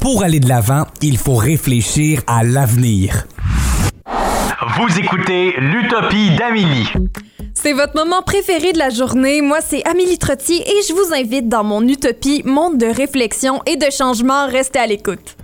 Pour aller de l'avant, il faut réfléchir à l'avenir. Vous écoutez l'Utopie d'Amélie. C'est votre moment préféré de la journée. Moi, c'est Amélie Trottier et je vous invite dans mon Utopie, monde de réflexion et de changement. Restez à l'écoute.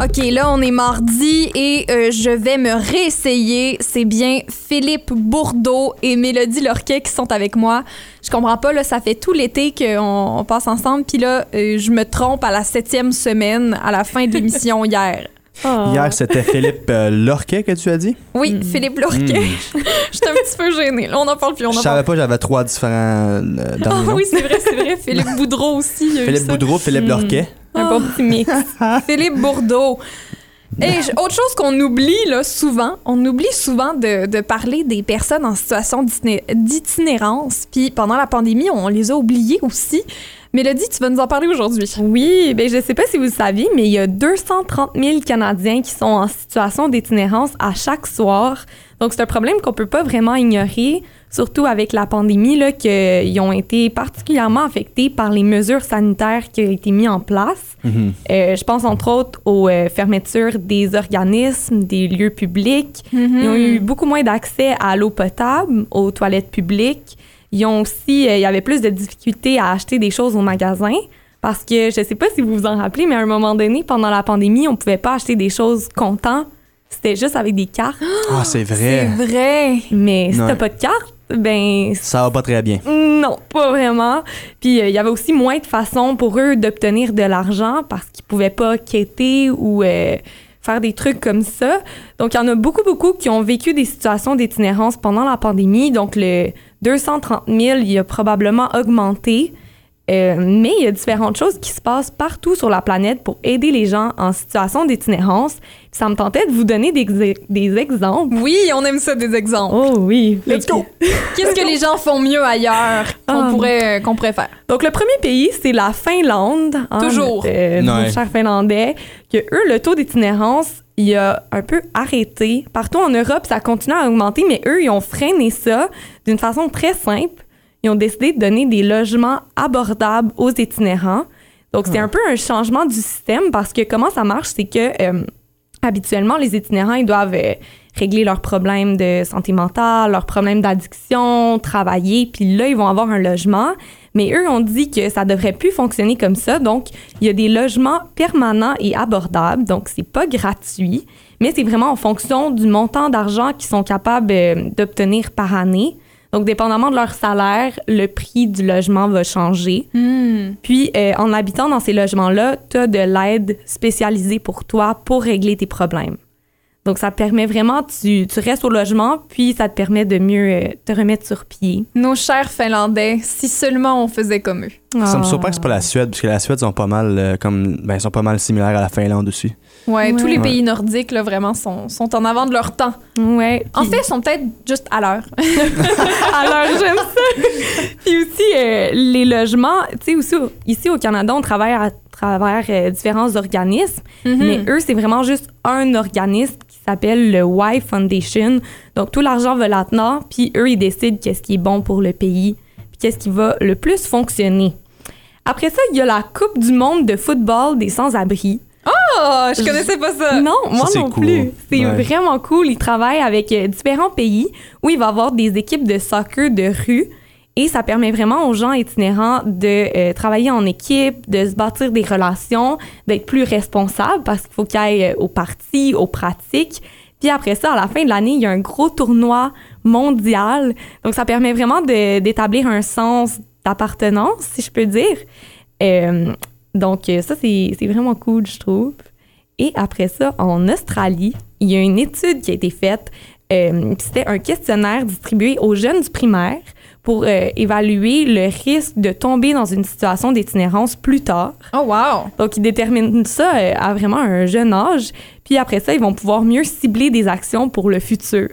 OK, là, on est mardi et euh, je vais me réessayer. C'est bien Philippe Bourdeau et Mélodie Lorquet qui sont avec moi. Je comprends pas, là, ça fait tout l'été qu'on on passe ensemble. Puis là, euh, je me trompe à la septième semaine, à la fin de l'émission hier. Hier, c'était Philippe euh, Lorquet que tu as dit? Oui, Philippe Lorquet. J'étais un petit peu gênée. Là, on en parle plus. On en Je parle savais pas j'avais trois différents euh, Ah derniers noms. oui, c'est vrai, c'est vrai. Philippe Boudreau aussi. Philippe. Boudreau, Philippe Hmm. Lorquet. Un bon petit mix. Philippe Bourdeau. Et autre chose qu'on oublie là, souvent, on oublie souvent de, de parler des personnes en situation d'itinérance. d'itinérance. Puis pendant la pandémie, on les a oubliés aussi. Mélodie, tu vas nous en parler aujourd'hui. Oui, ben je sais pas si vous le saviez, mais il y a 230 000 Canadiens qui sont en situation d'itinérance à chaque soir. Donc c'est un problème qu'on peut pas vraiment ignorer, surtout avec la pandémie là qu'ils ont été particulièrement affectés par les mesures sanitaires qui ont été mises en place. Mhm. Euh, je pense entre autres aux euh, fermetures des organismes, des lieux publics. Mm-hmm. Ils ont eu beaucoup moins d'accès à l'eau potable, aux toilettes publiques. Ils ont aussi, euh, il y avait plus de difficultés à acheter des choses au magasin parce que je sais pas si vous vous en rappelez, mais à un moment donné, pendant la pandémie, on pouvait pas acheter des choses comptant. C'était juste avec des cartes. Ah, c'est vrai. C'est vrai. Mais si Ouais. t'as pas de carte, ben Ça va pas très bien. non, pas vraiment. Puis euh, il y avait aussi moins de façons pour eux d'obtenir de l'argent parce qu'ils pouvaient pas quêter ou euh, faire des trucs comme ça. Donc il y en a beaucoup, beaucoup qui ont vécu des situations d'itinérance pendant la pandémie. Donc le 230 000, il a probablement augmenté. Euh, mais il y a différentes choses qui se passent partout sur la planète pour aider les gens en situation d'itinérance. Ça me tentait de vous donner des, des exemples. Oui, on aime ça des exemples. Oh oui. Let's go. Qu'est-ce que les gens font mieux ailleurs qu'on Ah. pourrait, qu'on pourrait faire? Donc, le premier pays, c'est la Finlande. hein, Toujours. euh, nos Ouais. chers Finlandais. Que eux, le taux d'itinérance, il a un peu arrêté. Partout en Europe, ça continue à augmenter, mais eux, ils ont freiné ça d'une façon très simple. Ils ont décidé de donner des logements abordables aux itinérants. Donc, c'est un peu un changement du système parce que comment ça marche, c'est que euh, habituellement, les itinérants, ils doivent euh, régler leurs problèmes de santé mentale, leurs problèmes d'addiction, travailler, puis là, ils vont avoir un logement. Mais eux ont dit que ça devrait plus fonctionner comme ça. Donc, il y a des logements permanents et abordables. Donc, c'est pas gratuit, mais c'est vraiment en fonction du montant d'argent qu'ils sont capables euh, d'obtenir par année. Donc, dépendamment de leur salaire, le prix du logement va changer. Puis, euh, en habitant dans ces logements-là, tu as de l'aide spécialisée pour toi pour régler tes problèmes. Donc, ça te permet vraiment, tu, tu restes au logement, puis ça te permet de mieux euh, te remettre sur pied. Nos chers Finlandais, si seulement on faisait comme eux. Ça me Ah. surprend que c'est pas la Suède, parce que la Suède sont pas mal euh, comme ben, sont pas mal similaires à la Finlande aussi. Ouais, tous les Ouais. pays nordiques, là, vraiment, sont, sont en avant de leur temps. Ouais. En fait, ils sont peut-être juste à l'heure. Alors, j'aime ça. Puis aussi, euh, les logements, tu sais, ici au Canada, on travaille à travers euh, différents organismes, mais eux, c'est vraiment juste un organisme qui s'appelle le Y Foundation. Donc, tout l'argent va là-dedans, puis eux, ils décident qu'est-ce qui est bon pour le pays, puis qu'est-ce qui va le plus fonctionner. Après ça, il y a la Coupe du monde de football des sans-abri. Oh, je connaissais pas ça. Non, moi non cool. plus. C'est Ouais. vraiment cool. Ils travaillent avec euh, différents pays où il va avoir des équipes de soccer de rue et ça permet vraiment aux gens itinérants de euh, travailler en équipe, de se bâtir des relations, d'être plus responsables parce qu'il faut qu'ils aillent euh, aux parties, aux pratiques. Puis après ça, à la fin de l'année, il y a un gros tournoi mondial. Donc, ça permet vraiment d'établir un sens d'appartenance, si je peux dire. Euh, donc, euh, ça, c'est c'est vraiment cool, je trouve. Et après ça, en Australie, il y a une étude qui a été faite. euh, C'était un questionnaire distribué aux jeunes du primaire pour euh, évaluer le risque de tomber dans une situation d'itinérance plus tard. Oh, wow. Donc, ils déterminent ça euh, à vraiment un jeune âge. Puis après ça, ils vont pouvoir mieux cibler des actions pour le futur.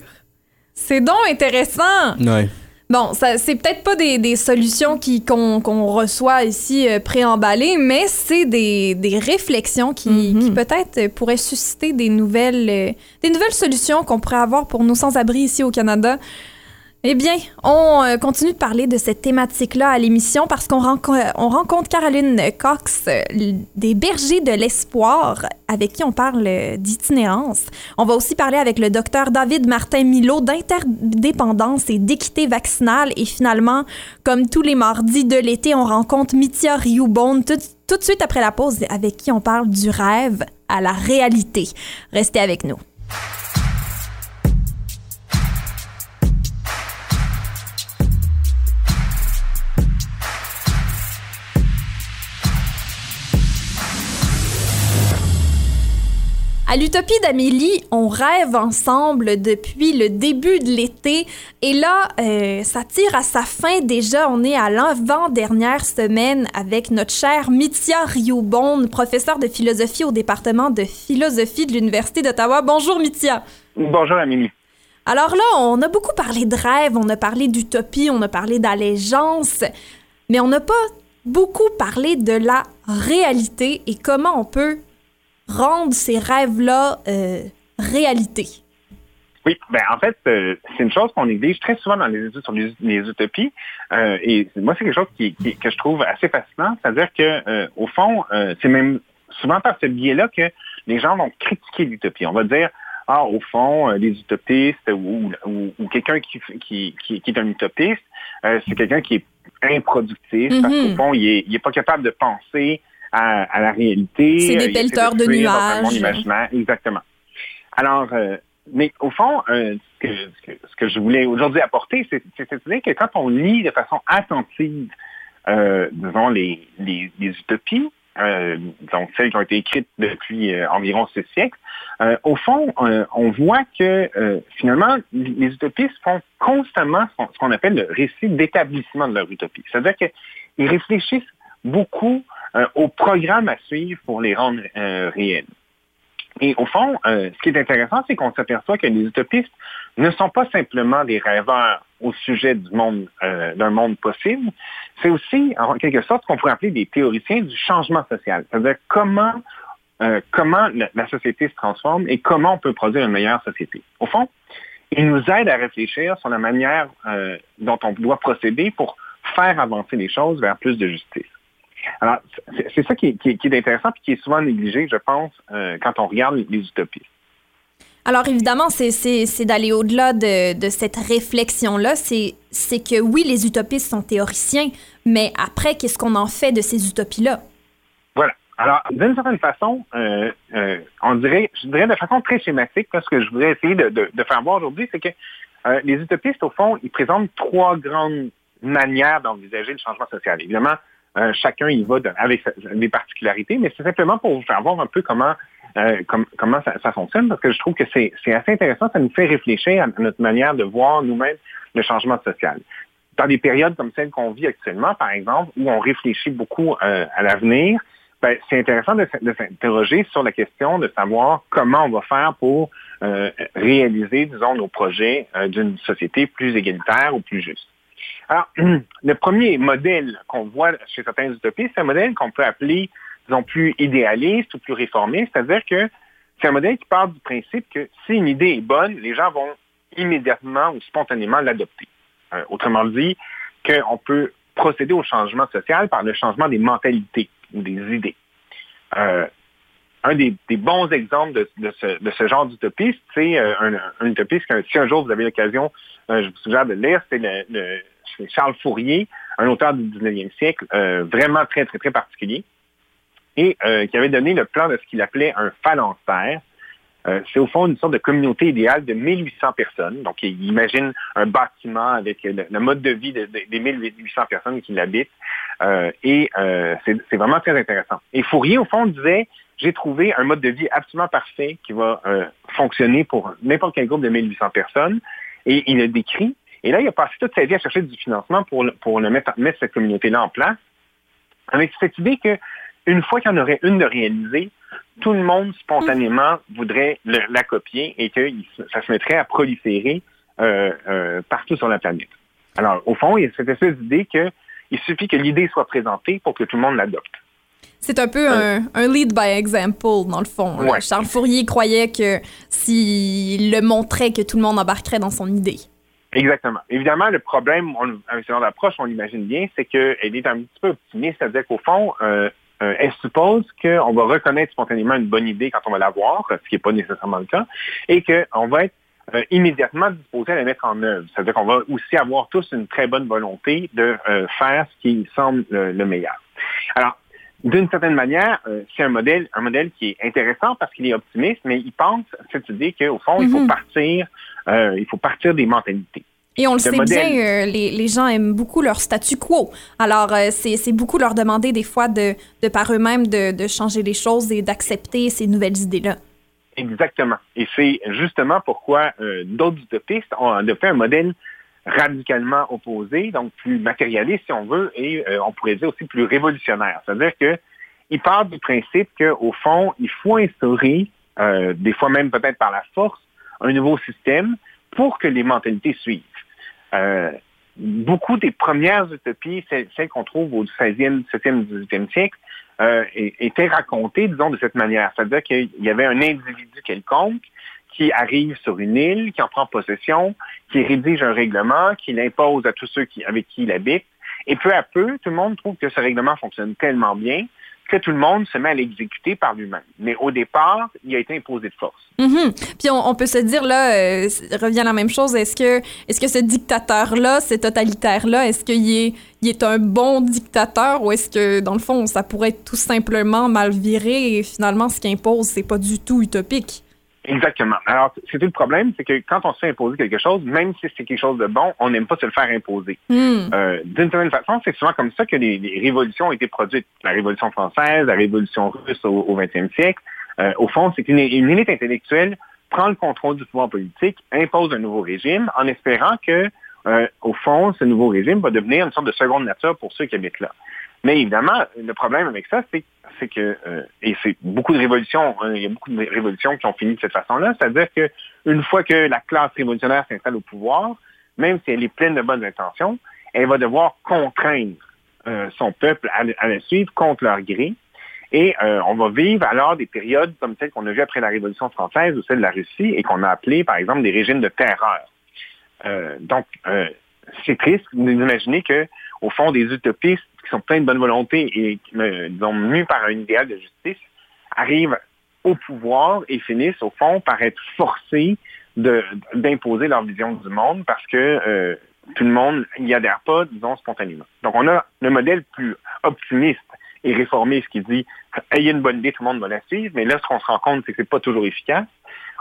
C'est donc intéressant. Ouais. Bon, ça, c'est peut-être pas des, des solutions qui, qu'on, qu'on reçoit ici euh, préemballées, mais c'est des, des réflexions qui, Mhm. qui peut-être euh, pourraient susciter des nouvelles, euh, des nouvelles solutions qu'on pourrait avoir pour nos sans-abri ici au Canada. Eh bien, on euh, continue de parler de cette thématique-là à l'émission parce qu'on on rencontre Caroline Cox euh, des Bergers de l'Espoir avec qui on parle euh, d'itinérance. On va aussi parler avec le docteur David Martin-Milo d'interdépendance et d'équité vaccinale. Et finalement, comme tous les mardis de l'été, on rencontre Mithia Rioubon tout, tout de suite après la pause avec qui on parle du rêve à la réalité. Restez avec nous. À l'Utopie d'Amélie, on rêve ensemble depuis le début de l'été et là, euh, ça tire à sa fin déjà. On est à l'avant-dernière semaine avec notre chère Mithia Rioubon, professeure de philosophie au département de philosophie de l'Université d'Ottawa. Bonjour Mithia. Bonjour Amélie. Alors là, on a beaucoup parlé de rêve, on a parlé d'utopie, on a parlé d'allégeance, mais on n'a pas beaucoup parlé de la réalité et comment on peut rendre ces rêves-là euh, réalité. Oui, ben en fait, euh, c'est une chose qu'on néglige très souvent dans les études sur les, les utopies. Euh, et moi, c'est quelque chose qui, qui- que je trouve assez fascinant. C'est-à-dire que, au fond, c'est même souvent par ce biais-là que les gens vont critiquer l'utopie. On va dire, ah, au fond, les utopistes ou, ou, ou quelqu'un qui, qui, qui, qui est un utopiste, euh, c'est quelqu'un qui est improductif parce Mhm. qu'au fond, il est, il est pas capable de penser à, à la réalité. C'est des Euh, pelleteurs de dans un monde nuages. imaginaire. Exactement. Alors, euh, mais au fond, euh, ce, que, ce, que, ce que je voulais aujourd'hui apporter, c'est cette idée que quand on lit de façon attentive, euh, disons, les, les, les utopies, euh, donc celles qui ont été écrites depuis euh, environ ce siècle, euh, au fond, euh, on voit que euh, finalement, les utopistes font constamment ce qu'on- appelle le récit d'établissement de leur utopie. C'est-à-dire qu'ils réfléchissent beaucoup euh, au programme à suivre pour les rendre euh, réels. Et au fond, euh, ce qui est intéressant, c'est qu'on s'aperçoit que les utopistes ne sont pas simplement des rêveurs au sujet euh, d'un monde possible. C'est aussi, en quelque sorte, ce qu'on pourrait appeler des théoriciens du changement social. C'est-à-dire comment, euh, comment la, société se transforme et comment on peut produire une meilleure société. Au fond, ils nous aident à réfléchir sur la manière euh, dont on doit procéder pour faire avancer les choses vers plus de justice. Alors, c'est ça qui est, qui est- qui est intéressant et qui est souvent négligé, je pense, euh, quand on regarde les, utopies. Alors évidemment, c'est- d'aller au-delà de, de cette réflexion-là. C'est que oui, les utopistes sont théoriciens, mais après, qu'est-ce qu'on en fait de ces utopies-là? Voilà. Alors, d'une certaine façon, euh, euh, on dirait, je dirais de façon très schématique, là, ce que je voudrais essayer de, de- de faire voir aujourd'hui, c'est que euh, les utopistes, au fond, ils présentent trois grandes manières d'envisager le changement social. Évidemment, euh, chacun y va avec des particularités, mais c'est simplement pour vous faire voir un peu comment euh, com- comment ça, fonctionne, parce que je trouve que c'est assez intéressant, ça nous fait réfléchir à notre manière de voir nous-mêmes le changement social. Dans des périodes comme celle qu'on vit actuellement, par exemple, où on réfléchit beaucoup euh, à l'avenir, ben, c'est intéressant de, s'interroger sur la question de savoir comment on va faire pour réaliser, disons, nos projets d'une société plus égalitaire ou plus juste. Alors, le premier modèle qu'on voit chez certains utopistes, c'est un modèle qu'on peut appeler, disons, plus idéaliste ou plus réformiste, c'est-à-dire que c'est un modèle qui part du principe que si une idée est bonne, les gens vont immédiatement ou spontanément l'adopter. Euh, autrement dit, qu'on peut procéder au changement social par le changement des mentalités ou des idées. Euh, un des, bons exemples de, ce, genre d'utopiste, c'est euh, un, utopiste que si un jour vous avez l'occasion, je vous suggère de lire, c'est le- c'est Charles Fourier, un auteur du 19e siècle, euh, vraiment très, très, très particulier, et euh, qui avait donné le plan de ce qu'il appelait un phalanstère. Euh, c'est au fond une sorte de communauté idéale de 1800 personnes. Donc, il imagine un bâtiment avec le, mode de vie de- de- des 1800 personnes qui l'habitent. Et c'est vraiment très intéressant. Et Fourier, au fond, disait, j'ai trouvé un mode de vie absolument parfait qui va fonctionner pour n'importe quel groupe de 1800 personnes. Et il le décrit. Et là, il a passé toute sa vie à chercher du financement pour, le- pour le mettre, mettre cette communauté-là en place, avec cette idée que une fois qu'il y en aurait une de réalisée, tout le monde spontanément voudrait le- la copier et que ça se mettrait à proliférer euh, euh, partout sur la planète. Alors, au fond, il y a cette espèce d'idée qu'il suffit que l'idée soit présentée pour que tout le monde l'adopte. C'est un peu un, un lead by example, dans le fond. Ouais. Charles Fourier croyait que s'il le montrait, que tout le monde embarquerait dans son idée. Exactement. Évidemment, le problème on, avec ce genre d'approche, on l'imagine bien, c'est qu'elle est un petit peu optimiste, c'est-à-dire qu'au fond, euh, euh, elle suppose qu'on va reconnaître spontanément une bonne idée quand on va l'avoir, ce qui n'est pas nécessairement le cas, et qu'on va être euh, immédiatement disposé à la mettre en œuvre. C'est-à-dire qu'on va aussi avoir tous une très bonne volonté de faire ce qui semble le, le meilleur. Alors, d'une certaine manière, euh, c'est un modèle, un modèle qui est intéressant parce qu'il est optimiste, mais il pense cette idée qu'au fond, il faut Mhm. partir, euh, il faut partir des mentalités. Et on le Le sait modèle. bien, euh, les, les gens aiment beaucoup leur statu quo. Alors, c'est beaucoup leur demander des fois de, de par eux-mêmes de, de changer les choses et d'accepter ces nouvelles idées-là. Exactement. Et c'est justement pourquoi d'autres utopistes ont adopté un modèle radicalement opposé, donc plus matérialiste si on veut, et euh, on pourrait dire aussi plus révolutionnaire. C'est-à-dire que il part du principe qu'au fond, il faut instaurer, euh, des fois même peut-être par la force, un nouveau système pour que les mentalités suivent. Euh, beaucoup des premières utopies, celles, qu'on trouve au 16e, 17e, 18e siècle, étaient racontées, disons, de cette manière. C'est-à-dire qu'il y avait un individu quelconque qui arrive sur une île, qui en prend possession, qui rédige un règlement, qui l'impose à tous ceux qui, avec qui il habite. Et peu à peu, tout le monde trouve que ce règlement fonctionne tellement bien que tout le monde se met à l'exécuter par lui-même. Mais au départ, il a été imposé de force. Mhm. Puis on, peut se dire, là, euh, revient à la même chose, est-ce que, est-ce que ce dictateur-là, ce totalitaire-là, est-ce qu'il est, il est un bon dictateur ou est-ce que, dans le fond, ça pourrait tout simplement mal viré et finalement, ce qu'il impose, c'est pas du tout utopique? Exactement. Alors, c'est tout le problème, c'est que quand on se fait imposer quelque chose, même si c'est quelque chose de bon, on n'aime pas se le faire imposer. Hmm. Euh, D'une certaine façon, c'est souvent comme ça que les, les révolutions ont été produites. La Révolution française, la Révolution russe au, au 20e siècle. Euh, au fond, c'est qu'une une élite intellectuelle prend le contrôle du pouvoir politique, impose un nouveau régime en espérant que, euh, au fond, ce nouveau régime va devenir une sorte de seconde nature pour ceux qui habitent là. Mais évidemment, le problème avec ça, c'est que, euh, et c'est beaucoup de révolutions, hein, il y a beaucoup de révolutions qui ont fini de cette façon-là, c'est-à-dire que une fois que la classe révolutionnaire s'installe au pouvoir, même si elle est pleine de bonnes intentions, elle va devoir contraindre euh, son peuple à, la suivre contre leur gré. Et euh, on va vivre alors des périodes comme celles qu'on a vues après la Révolution française ou celle de la Russie et qu'on a appelées, par exemple, des régimes de terreur. Donc, c'est triste d'imaginer que, au fond, des utopistes qui sont pleins de bonne volonté et qui, disons, mus par un idéal de justice, arrivent au pouvoir et finissent, au fond, par être forcés d'imposer leur vision du monde parce que euh, tout le monde n'y adhère pas, disons, spontanément. Donc, on a le modèle plus optimiste et réformiste qui dit ayez une bonne idée, tout le monde va la suivre, mais là, ce qu'on se rend compte, c'est que c'est pas toujours efficace.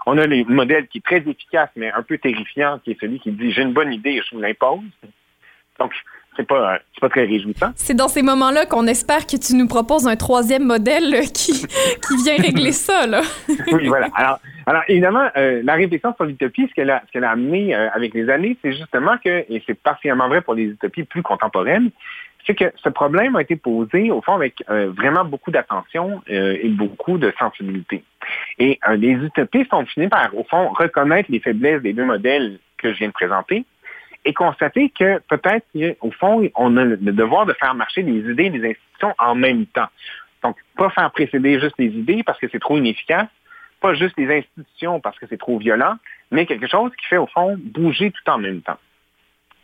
On a le modèle qui est très efficace, mais un peu terrifiant, qui est celui qui dit j'ai une bonne idée je vous l'impose. Donc, c'est pas, euh, c'est pas très réjouissant. C'est dans ces moments-là qu'on espère que tu nous proposes un troisième modèle euh, qui, qui vient régler ça, là. oui, voilà. Alors, alors évidemment, euh, la réflexion sur l'utopie, ce qu'elle a, ce qu'elle a amené euh, avec les années, c'est justement que, et c'est particulièrement vrai pour les utopies plus contemporaines, c'est que ce problème a été posé, au fond, avec euh, vraiment beaucoup d'attention et beaucoup de sensibilité. Et les utopistes ont fini par, au fond, reconnaître les faiblesses des deux modèles que je viens de présenter et constater que peut-être, au fond, on a le devoir de faire marcher les idées et les institutions en même temps. Donc, pas faire précéder juste les idées parce que c'est trop inefficace, pas juste les institutions parce que c'est trop violent, mais quelque chose qui fait, au fond, bouger tout en même temps.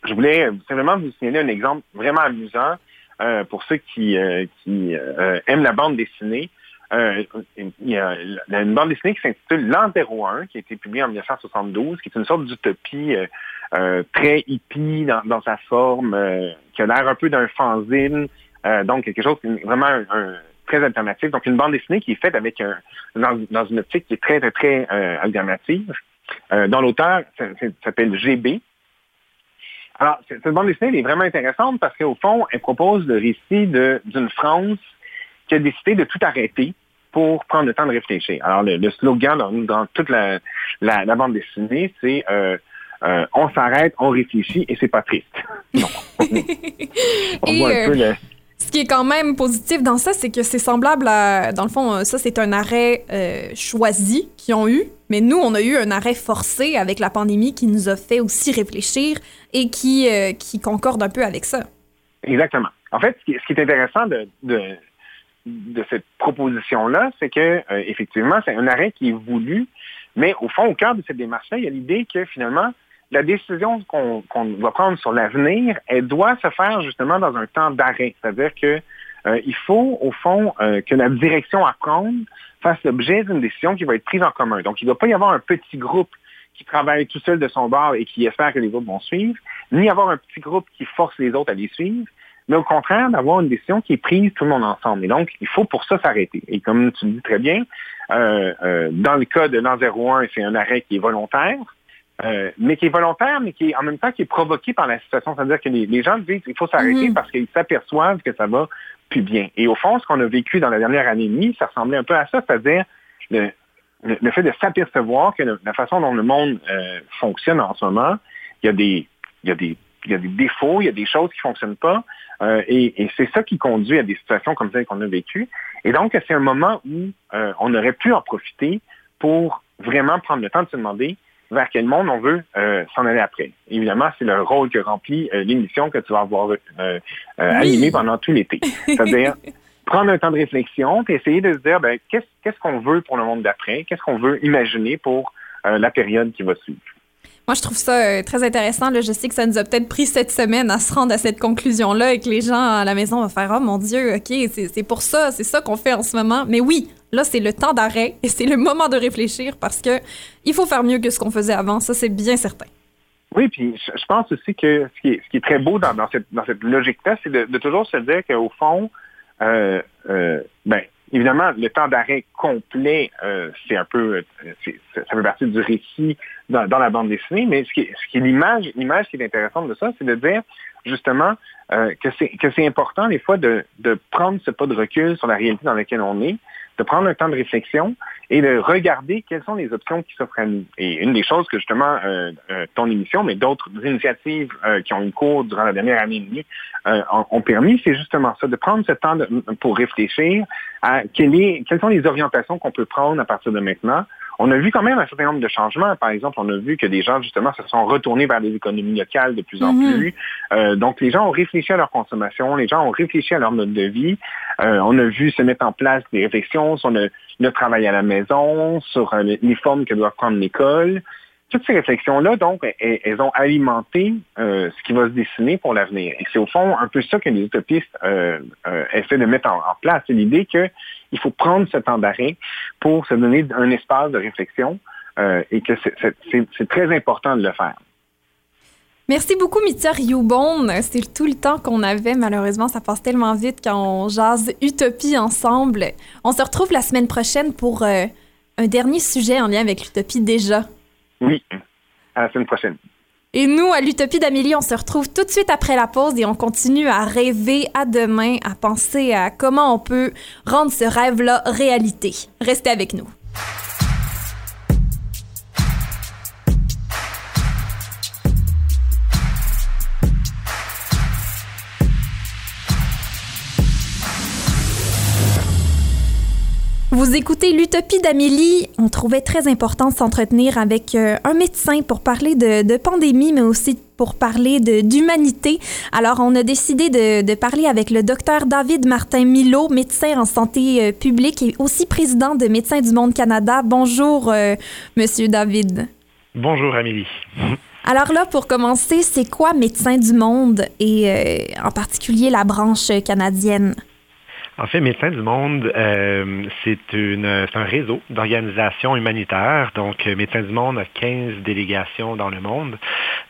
Je voulais simplement vous signaler un exemple vraiment amusant euh, pour ceux qui, euh, euh, aiment la bande dessinée. Euh, il y a une bande dessinée qui s'intitule L'an 01, qui a été publiée en 1972, qui est une sorte d'utopie euh, euh, très hippie dans, sa forme, qui a l'air un peu d'un fanzine, donc quelque chose qui vraiment très alternatif. Donc une bande dessinée qui est faite avec un, dans, dans une optique qui est très, très, très alternative, dont l'auteur s'appelle GB. Alors, cette bande dessinée elle est vraiment intéressante parce qu'au fond, elle propose le récit d'une France qui a décidé de tout arrêter pour prendre le temps de réfléchir. Alors, le, le slogan dans, dans toute la, la, la bande dessinée, c'est euh, euh, on s'arrête, on réfléchit et c'est pas triste. Non. on Et, voit un euh, peu le... Ce qui est quand même positif dans ça, c'est que c'est semblable à. Dans le fond, ça, c'est un arrêt euh, choisi qu'ils ont eu. Mais nous, on a eu un arrêt forcé avec la pandémie qui nous a fait aussi réfléchir et qui, euh, qui concorde un peu avec ça. Exactement. En fait, ce qui, ce qui est intéressant de, de, de cette proposition-là, c'est que euh, effectivement, c'est un arrêt qui est voulu, mais au fond, au cœur de cette démarche-là, il y a l'idée que finalement, la décision qu'on qu'on va prendre sur l'avenir, elle doit se faire justement dans un temps d'arrêt. C'est-à-dire que euh, il faut, au fond, euh, que la direction à prendre fasse l'objet d'une décision qui va être prise en commun. Donc, il ne doit pas y avoir un petit groupe qui travaille tout seul de son bord et qui espère que les autres vont suivre, ni avoir un petit groupe qui force les autres à les suivre, mais au contraire, d'avoir une décision qui est prise tout le monde ensemble. Et donc, il faut pour ça s'arrêter. Et comme tu le dis très bien, euh, euh, dans le cas de l'an 01, c'est un arrêt qui est volontaire, euh, mais qui est volontaire, mais qui est en même temps qui est provoqué par la situation. C'est-à-dire que les, les gens disent qu'il faut s'arrêter Mhm. parce qu'ils s'aperçoivent que ça va plus bien. Et au fond, ce qu'on a vécu dans la dernière année et demie, ça ressemblait un peu à ça, c'est-à-dire le, le, le fait de s'apercevoir que le- la façon dont le monde euh, fonctionne en ce moment, il y a des, il y a des, il y a des défauts, il y a des choses qui fonctionnent pas, euh, et, et c'est ça qui conduit à des situations comme celles qu'on a vécues. Et donc, c'est un moment où euh, on aurait pu en profiter pour vraiment prendre le temps de se demander vers quel monde on veut euh, s'en aller après. Évidemment, c'est le rôle que remplit l'émission que tu vas avoir animée pendant tout l'été. C'est-à-dire prendre un temps de réflexion et essayer de se dire ben, qu'est-ce qu'on veut pour le monde d'après, qu'est-ce qu'on veut imaginer pour la période qui va suivre? Moi, je trouve ça euh, très intéressant. Je sais que ça nous a peut-être pris cette semaine à se rendre à cette conclusion-là et que les gens à la maison vont faire Oh mon Dieu, OK, c'est pour ça, c'est ça qu'on fait en ce moment. Mais oui, là, c'est le temps d'arrêt et c'est le moment de réfléchir parce que il faut faire mieux que ce qu'on faisait avant. Ça, c'est bien certain. Oui, puis je, pense aussi que ce qui est, ce qui est très beau dans, cette, dans cette logique-là, c'est de, de toujours se dire qu'au fond, euh, euh, ben, évidemment, le temps d'arrêt complet, euh, c'est un peu, euh, ça fait partie du récit dans, la bande dessinée, mais ce qui, ce qui est l'image, l'image qui est intéressante de ça, c'est de dire justement euh, que c'est que c'est important des fois de, de prendre ce pas de recul sur la réalité dans laquelle on est, de prendre un temps de réflexion et de regarder quelles sont les options qui s'offrent à nous. Et une des choses que justement euh, euh, ton émission, mais d'autres initiatives euh, qui ont eu cours durant la dernière année et demie ont, permis, c'est justement ça, de prendre ce temps pour réfléchir à quelles sont les orientations qu'on peut prendre à partir de maintenant. On a vu quand même un certain nombre de changements. Par exemple, on a vu que des gens, justement, se sont retournés vers les économies locales de plus en Mhm. plus. Euh, donc, les gens ont réfléchi à leur consommation, les gens ont réfléchi à leur mode de vie. Euh, on a vu se mettre en place des réflexions sur le, le travail à la maison, sur euh, les formes que doit prendre l'école. Toutes ces réflexions-là, donc, elles, ont alimenté euh, ce qui va se dessiner pour l'avenir. Et c'est au fond un peu ça que les utopistes euh, euh, essaient de mettre en, place. C'est l'idée qu'il faut prendre ce temps d'arrêt pour se donner un espace de réflexion et que c'est- très important de le faire. Merci beaucoup, Mithia Rioubon. C'est tout le temps qu'on avait. Malheureusement, ça passe tellement vite quand on jase Utopie ensemble. On se retrouve la semaine prochaine pour un dernier sujet en lien avec l'Utopie déjà. Oui, à la semaine prochaine. Et nous, à l'Utopie d'Amélie, on se retrouve tout de suite après la pause et on continue à rêver à demain, à penser à comment on peut rendre ce rêve-là réalité. Restez avec nous. Vous écoutez l'Utopie d'Amélie. On trouvait très important de s'entretenir avec euh, un médecin pour parler de, de pandémie, mais aussi pour parler d'humanité. Alors, on a décidé de, de parler avec le docteur David Martin Milo, médecin en santé euh, publique et aussi président de Médecins du Monde Canada. Bonjour, euh, Monsieur David. Bonjour Amélie. Alors là, pour commencer, c'est quoi Médecins du Monde et euh, en particulier la branche canadienne? En fait, Médecins du Monde, euh, c'est un réseau d'organisations humanitaires. Donc, euh, Médecins du Monde a 15 délégations dans le monde,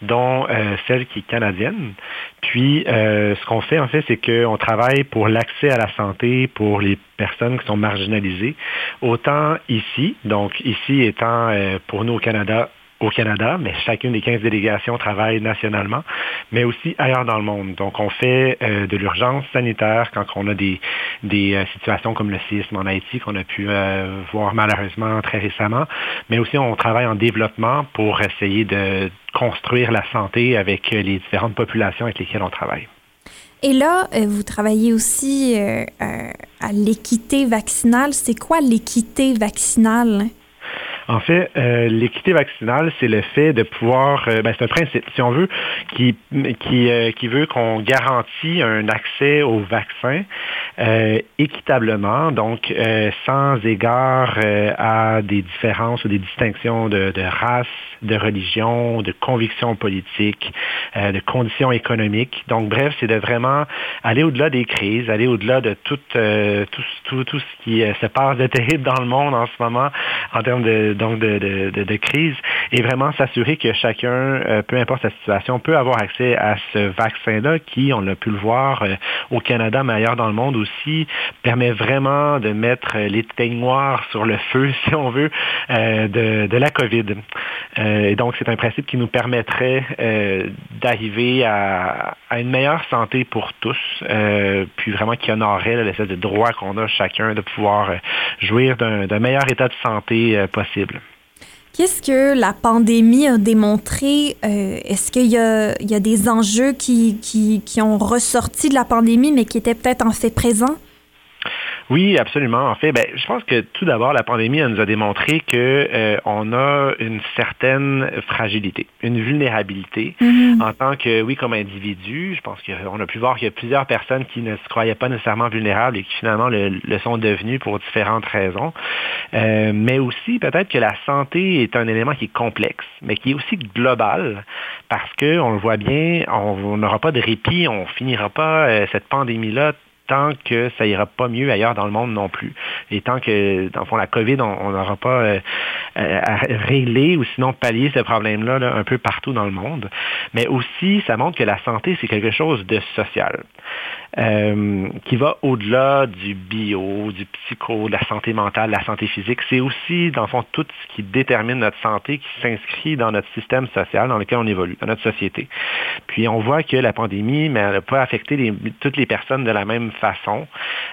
dont euh, celle qui est canadienne. Puis, euh, ce qu'on fait, en fait, c'est qu'on travaille pour l'accès à la santé pour les personnes qui sont marginalisées, autant ici, donc ici étant pour nous au Canada, au Canada, mais chacune des 15 délégations travaille nationalement, mais aussi ailleurs dans le monde. Donc, on fait euh, de l'urgence sanitaire quand on a des, des euh, situations comme le séisme en Haïti qu'on a pu euh, voir malheureusement très récemment, mais aussi on travaille en développement pour essayer de construire la santé avec les différentes populations avec lesquelles on travaille. Et là, euh, vous travaillez aussi euh, euh, à l'équité vaccinale. C'est quoi l'équité vaccinale? En fait, euh, l'équité vaccinale, c'est le fait de pouvoir, euh, ben, c'est un principe, si on veut, qui, qui, euh, qui veut qu'on garantit un accès au vaccin équitablement, donc sans égard à des différences ou des distinctions de, de race, de religion, de convictions politiques, de conditions économiques. Donc, bref, c'est de vraiment aller au-delà des crises, aller au-delà de tout, tout, tout, tout, ce qui se passe de terrible dans le monde en ce moment en termes de donc de, de, de, crise, et vraiment s'assurer que chacun, euh, peu importe sa situation, peut avoir accès à ce vaccin-là qui, on a pu le voir euh, au Canada, mais ailleurs dans le monde aussi, permet vraiment de mettre les teignoirs sur le feu, si on veut, euh, de, de, la COVID. et donc, c'est un principe qui nous permettrait d'arriver à, à, une meilleure santé pour tous, puis vraiment qui honorerait l'espèce de droit qu'on a chacun de pouvoir jouir d'un meilleur état de santé possible. Qu'est-ce que la pandémie a démontré? Euh, est-ce qu'il y, y a, des enjeux qui, qui, qui, ont ressorti de la pandémie, mais qui étaient peut-être en fait présents? Oui, absolument. En fait, ben, je pense que tout d'abord, la pandémie nous a démontré que euh, on a une certaine fragilité, une vulnérabilité mm-hmm. en tant que, oui, comme individu. Je pense qu'on a pu voir qu'il y a plusieurs personnes qui ne se croyaient pas nécessairement vulnérables et qui finalement le, sont devenues pour différentes raisons. Euh, mais aussi, peut-être que la santé est un élément qui est complexe, mais qui est aussi global parce que on le voit bien, on n'aura pas de répit, on finira pas euh, cette pandémie-là tant que ça ira pas mieux ailleurs dans le monde non plus. Et tant que, dans le fond, la COVID, on n'aura pas euh, euh, à régler ou sinon pallier ce problème-là un peu partout dans le monde. Mais aussi, ça montre que la santé, c'est quelque chose de social. Euh, qui va au-delà du bio, du psycho, de la santé mentale, de la santé physique. C'est aussi, dans le fond, tout ce qui détermine notre santé, qui s'inscrit dans notre système social dans lequel on évolue, dans notre société. Puis on voit que la pandémie, mais elle n'a pas affecté toutes les personnes de la même façon.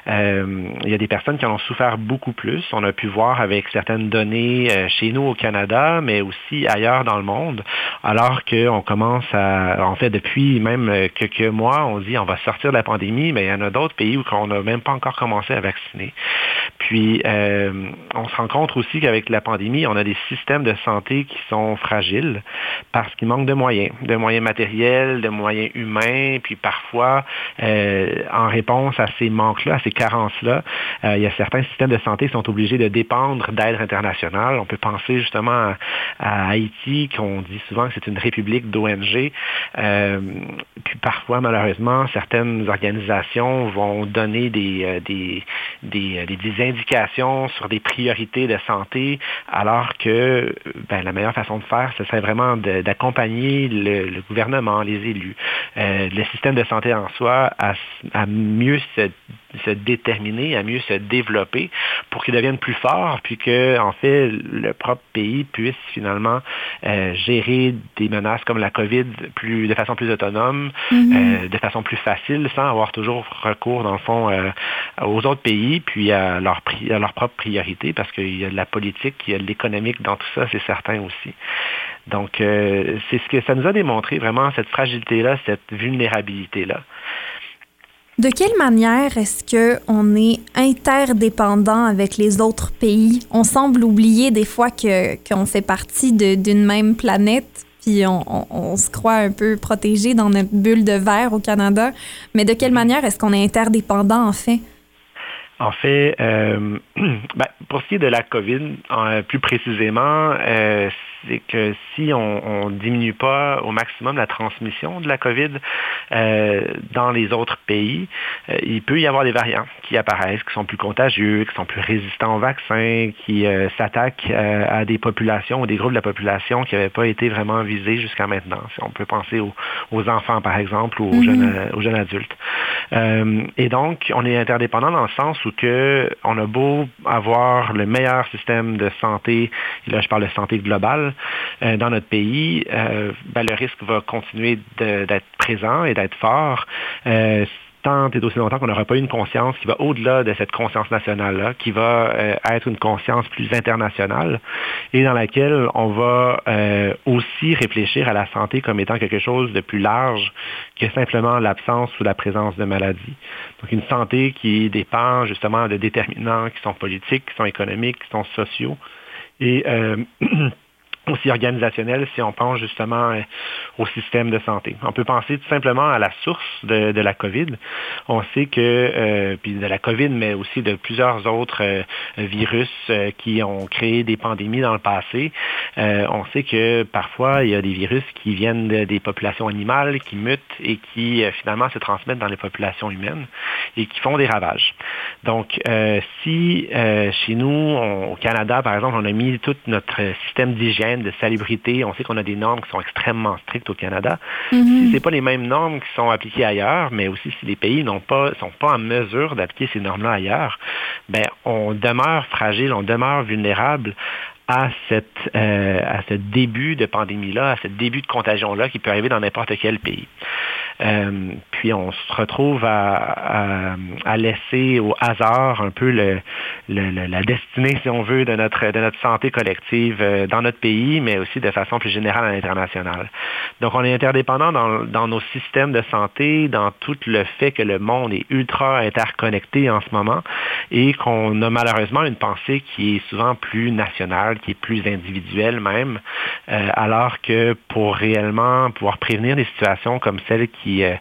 Euh, il y a des personnes qui en ont souffert beaucoup plus. On a pu voir avec certaines données euh, chez nous au Canada, mais aussi ailleurs dans le monde, alors qu'on commence à, en fait, depuis même quelques mois, on dit on va sortir de la pandémie mais il y en a d'autres pays où on n'a même pas encore commencé à vacciner. Puis, euh, on se rend compte aussi qu'avec la pandémie, on a des systèmes de santé qui sont fragiles parce qu'il manque de moyens, de moyens matériels, de moyens humains, puis parfois, euh, en réponse à ces manques-là, à ces carences-là, euh, il y a certains systèmes de santé qui sont obligés de dépendre d'aide internationale. On peut penser justement à, à Haïti, qu'on dit souvent que c'est une république d'ONG. puis parfois, malheureusement, certaines organisations vont donner des, euh, des, des, euh, des, indications sur des priorités de santé, alors que ben, la meilleure façon de faire, ce serait vraiment d'accompagner le, gouvernement, les élus, euh, le système de santé en soi à, à mieux se se déterminer, à mieux se développer pour qu'ils deviennent plus forts, puis que, en fait, le propre pays puisse finalement euh, gérer des menaces comme la COVID plus, de façon plus autonome, mm-hmm. euh, de façon plus facile, sans avoir toujours recours, dans le fond, euh, aux autres pays, puis à leur, à leur propre priorité, parce qu'il y a de la politique, il y a de l'économique dans tout ça, c'est certain aussi. Donc, c'est ce que ça nous a démontré, vraiment, cette fragilité-là, cette vulnérabilité-là. De quelle manière est-ce que on est interdépendant avec les autres pays? On semble oublier des fois qu'on fait partie d'une même planète, puis on, se croit un peu protégé dans notre bulle de verre au Canada. Mais de quelle manière est-ce qu'on est interdépendant en fait? En fait, euh, ben, pour ce qui est de la COVID, plus précisément, euh, c'est que si on ne diminue pas au maximum la transmission de la COVID euh, dans les autres pays, euh, il peut y avoir des variants qui apparaissent, qui sont plus contagieux, qui sont plus résistants aux vaccins, qui s'attaquent à des populations ou des groupes de la population qui n'avaient pas été vraiment visés jusqu'à maintenant. Si on peut penser aux, enfants, par exemple, ou aux, jeunes, mm-hmm. aux jeunes adultes. et donc, on est interdépendant dans le sens où que on a beau avoir le meilleur système de santé, et là je parle de santé globale, euh, dans notre pays, euh, ben, le risque va continuer d'être présent et d'être fort euh, et aussi longtemps qu'on n'aura pas une conscience qui va au-delà de cette conscience nationale-là, qui va être une conscience plus internationale et dans laquelle on va aussi réfléchir à la santé comme étant quelque chose de plus large que simplement l'absence ou la présence de maladie. Donc une santé qui dépend justement de déterminants qui sont politiques, qui sont économiques, qui sont sociaux, Et aussi organisationnel si on pense justement euh, au système de santé. On peut penser tout simplement à la source de, de la COVID. On sait que, euh, puis de la COVID, mais aussi de plusieurs autres euh, virus euh, qui ont créé des pandémies dans le passé. on sait que parfois, il y a des virus qui viennent de, des populations animales, qui mutent et qui finalement se transmettent dans les populations humaines et qui font des ravages. Donc, si chez nous, au Canada, par exemple, on a mis tout notre système d'hygiène de salubrité. On sait qu'on a des normes qui sont extrêmement strictes au Canada. Mhm. Si ce pas les mêmes normes qui sont appliquées ailleurs, mais aussi si les pays n'ont pas, sont pas en mesure d'appliquer ces normes-là ailleurs, ben, on demeure fragile, on demeure vulnérable à, cette, euh, à ce début de pandémie-là, à ce début de contagion-là qui peut arriver dans n'importe quel pays. Euh, puis on se retrouve à, à, laisser au hasard un peu le, la destinée, si on veut, de notre, de notre santé collective euh, dans notre pays, mais aussi de façon plus générale à l'international. Donc on est interdépendant dans, dans nos systèmes de santé, dans tout le fait que le monde est ultra interconnecté en ce moment et qu'on a malheureusement une pensée qui est souvent plus nationale, qui est plus individuelle même, euh, alors que pour réellement pouvoir prévenir des situations comme celle qui euh,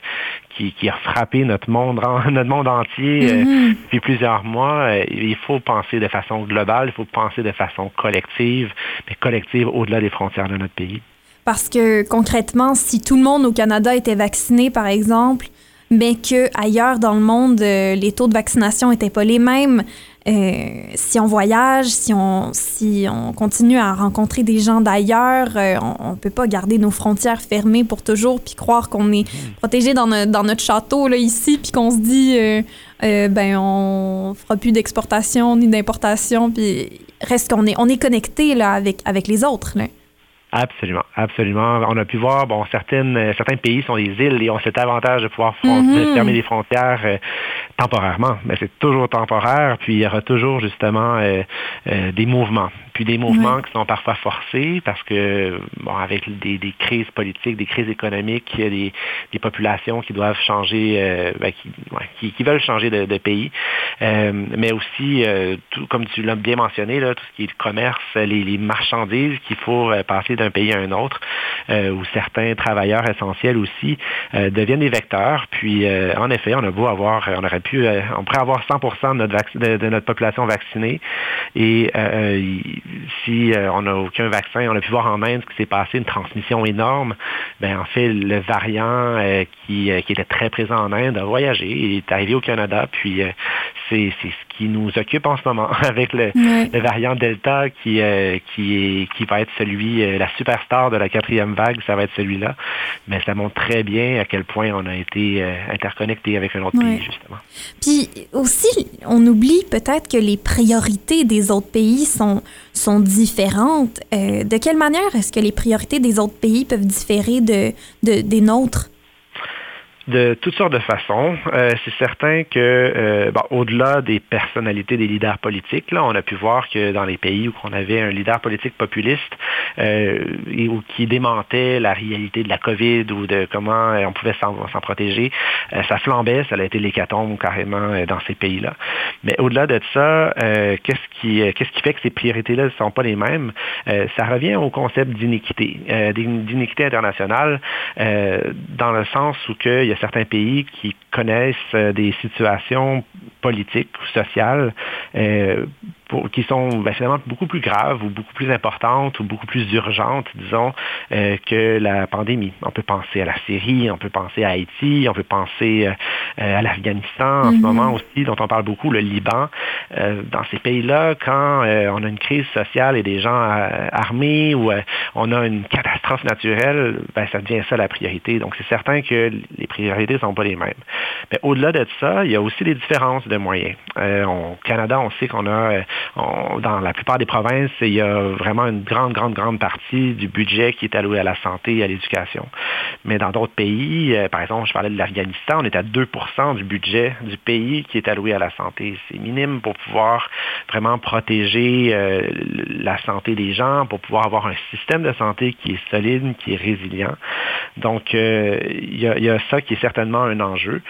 qui, qui, a frappé notre monde, notre monde entier euh, Mhm. depuis plusieurs mois. Euh, il faut penser de façon globale, il faut penser de façon collective, mais collective au-delà des frontières de notre pays. Parce que concrètement, si tout le monde au Canada était vacciné, par exemple, mais que ailleurs dans le monde, les taux de vaccination n'étaient pas les mêmes, euh, si on voyage, si on, si on continue à rencontrer des gens d'ailleurs, euh, on ne peut pas garder nos frontières fermées pour toujours puis croire qu'on est protégé dans, no- dans notre château là, ici puis qu'on se dit, euh, euh, ben on fera plus d'exportation ni d'importation puis reste qu'on est, on est connecté là, avec, avec les autres. Là. Absolument, absolument. On a pu voir, bon, certaines, euh, certains pays sont des îles et ont cet avantage de pouvoir Mhm. fermer les frontières euh, temporairement. Mais c'est toujours temporaire, puis il y aura toujours justement euh, euh, des mouvements. Puis des mouvements qui sont parfois forcés parce que, bon, avec des, des crises politiques, des crises économiques, il y a des, des populations qui doivent changer, euh, ben, qui, ouais, qui, qui veulent changer de, de pays. Euh, mais aussi, euh, tout, comme tu l'as bien mentionné, là, tout ce qui est le commerce, les, les marchandises qu'il faut euh, passer d'un pays à un autre, euh, où certains travailleurs essentiels aussi euh, deviennent des vecteurs. Puis, euh, en effet, on a beau avoir, on aurait pu, euh, on pourrait avoir 100% de notre, de, de notre population vaccinée. Et euh, si euh, on n'a aucun vaccin, on a pu voir en Inde ce qui s'est passé, une transmission énorme. Ben, en fait, le variant euh, qui, euh, qui était très présent en Inde a voyagé et est arrivé au Canada. Puis, c'est ce qui nous occupe en ce moment avec le, variant Delta qui, qui, est, qui va être celui, la superstar de la quatrième vague, ça va être celui-là. Mais ça montre très bien à quel point on a été interconnecté avec un autre pays, justement. Puis aussi, on oublie peut-être que les priorités des autres pays sont, sont différentes. Euh, de quelle manière est-ce que les priorités des autres pays peuvent différer de, de- des nôtres? De toutes sortes de façons. Euh, c'est certain que, euh, bon, au-delà des personnalités des leaders politiques, là, on a pu voir que dans les pays où on avait un leader politique populiste euh, et ou qui démentait la réalité de la COVID ou de comment euh, on pouvait s'en, protéger, euh, ça flambait, ça a été l'hécatombe carrément euh, dans ces pays-là. Mais au-delà de ça, qu'est-ce qui, qui fait que ces priorités-là ne sont pas les mêmes? Ça revient au concept d'iniquité, d'iniquité internationale, dans le sens où que il y a certains pays qui connaissent euh, des situations politiques ou sociales euh, pour- qui sont ben, finalement beaucoup plus graves ou beaucoup plus importantes ou beaucoup plus urgentes, disons, euh, que la pandémie. On peut penser à la Syrie, on peut penser à Haïti, on peut penser euh, euh, à l'Afghanistan en ce Mhm. moment aussi, dont on parle beaucoup, le Liban. Euh, dans ces pays-là, quand euh, on a une crise sociale et des gens euh, armés ou euh, on a une catastrophe naturelle, ben, ça devient ça la priorité. Donc c'est certain que les priorités ne sont pas les mêmes. Mais au-delà de ça, il y a aussi des différences de moyens. Euh, au Canada, on sait qu'on a, euh, dans la plupart des provinces, il y a vraiment une grande, grande, grande partie du budget qui est alloué à la santé et à l'éducation. Mais dans d'autres pays, euh, par exemple, je parlais de l'Afghanistan, on est à 2% du budget du pays qui est alloué à la santé. C'est minime pour pouvoir vraiment protéger euh, la santé des gens, pour pouvoir avoir un système de santé qui est solide, qui est résilient. Donc, euh, il y, a, ça qui est certainement un enjeu.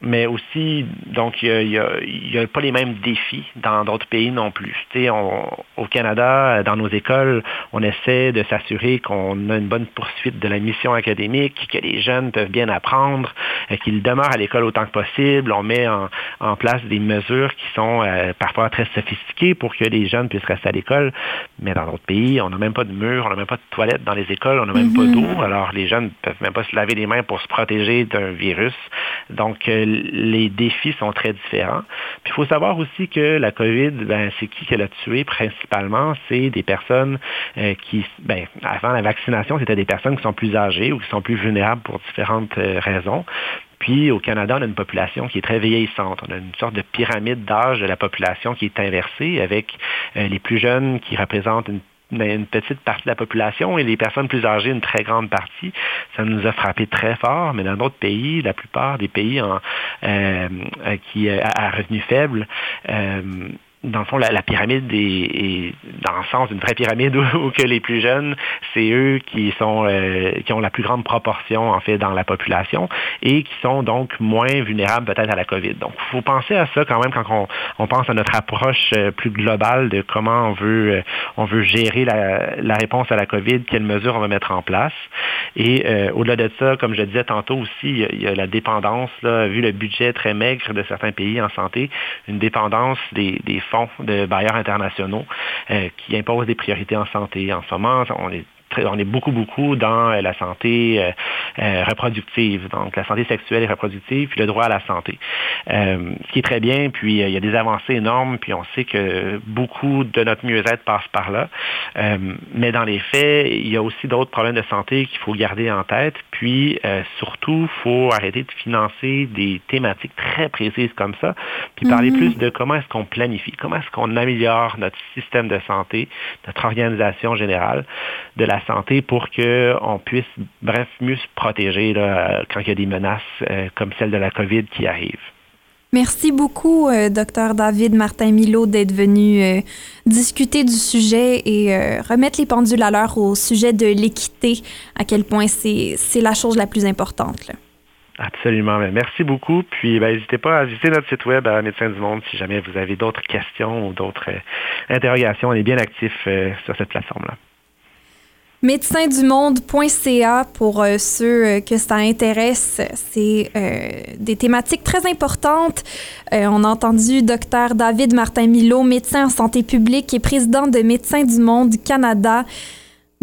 Mais aussi, donc, il n'y a, pas les mêmes défis dans d'autres pays non plus. On, au Canada, dans nos écoles, on essaie de s'assurer qu'on a une bonne poursuite de la mission académique, que les jeunes peuvent bien apprendre, qu'ils demeurent à l'école autant que possible. On met en, place des mesures qui sont euh, parfois très sophistiquées pour que les jeunes puissent rester à l'école. Mais dans d'autres pays, on n'a même pas de murs, on n'a même pas de toilettes dans les écoles, on n'a même pas mhm. d'eau. Alors les jeunes ne peuvent même pas se laver les mains pour se protéger d'un virus. Donc euh, les défis sont très différents. Puis il faut savoir aussi que la COVID, ben, c'est qui qui l'a tué principalement? C'est des personnes euh, qui, ben, avant la vaccination, c'était des personnes qui sont plus âgées ou qui sont plus vulnérables pour différentes raisons. Puis au Canada, on a une population qui est très vieillissante. On a une sorte de pyramide d'âge de la population qui est inversée avec euh, les plus jeunes qui représentent une petite partie de la population et les personnes plus âgées, une très grande partie. Ça nous a frappé très fort, mais dans d'autres pays, la plupart des pays en, euh, qui à revenus faibles, euh, dans le fond, la, pyramide est, dans le sens d'une vraie pyramide où, que les plus jeunes, c'est eux qui sont euh, qui ont la plus grande proportion en fait dans la population et qui sont donc moins vulnérables peut-être à la COVID. Donc, il faut penser à ça quand même quand on, on pense à notre approche euh, plus globale de comment on veut euh, on veut gérer la, la, réponse à la COVID, quelles mesures on va mettre en place. Et au-delà de ça, comme je disais tantôt aussi, il y a, la dépendance, là, vu le budget très maigre de certains pays en santé, une dépendance des, des de bailleurs internationaux euh, qui imposent des priorités en santé. En ce moment, on est on est beaucoup, beaucoup dans euh, la santé euh, reproductive, donc la santé sexuelle et reproductive, puis le droit à la santé. ce qui est très bien, puis il y a des avancées énormes, puis on sait que beaucoup de notre mieux-être passe par là. mais dans les faits, il y a aussi d'autres problèmes de santé qu'il faut garder en tête, puis surtout, il faut arrêter de financer des thématiques très précises comme ça, puis parler mhm. plus de comment est-ce qu'on planifie, comment est-ce qu'on améliore notre système de santé, notre organisation générale, de la santé pour qu'on puisse, bref, mieux se protéger quand il y a des menaces euh, comme celle de la COVID qui arrive. Merci beaucoup, euh, docteur David Martin-Milo, d'être venu euh, discuter du sujet et remettre les pendules à l'heure au sujet de l'équité, à quel point c'est la chose la plus importante. Absolument. Merci beaucoup. Puis ben, n'hésitez pas à visiter notre site web à Médecins du Monde si jamais vous avez d'autres questions ou d'autres interrogations. On est bien actifs sur cette plateforme-là médecindumonde.ca pour euh, ceux euh, que ça intéresse. C'est euh, des thématiques très importantes. on a entendu Dr David Martin-Milo, médecin en santé publique et président de Médecins du Monde Canada.